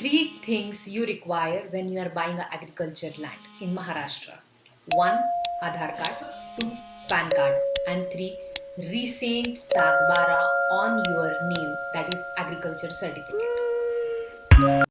three things you require when you are buying an agriculture land in Maharashtra. One, Aadhaar card. Two, PAN card. And three, recent Satbara on your name, that is agriculture certificate.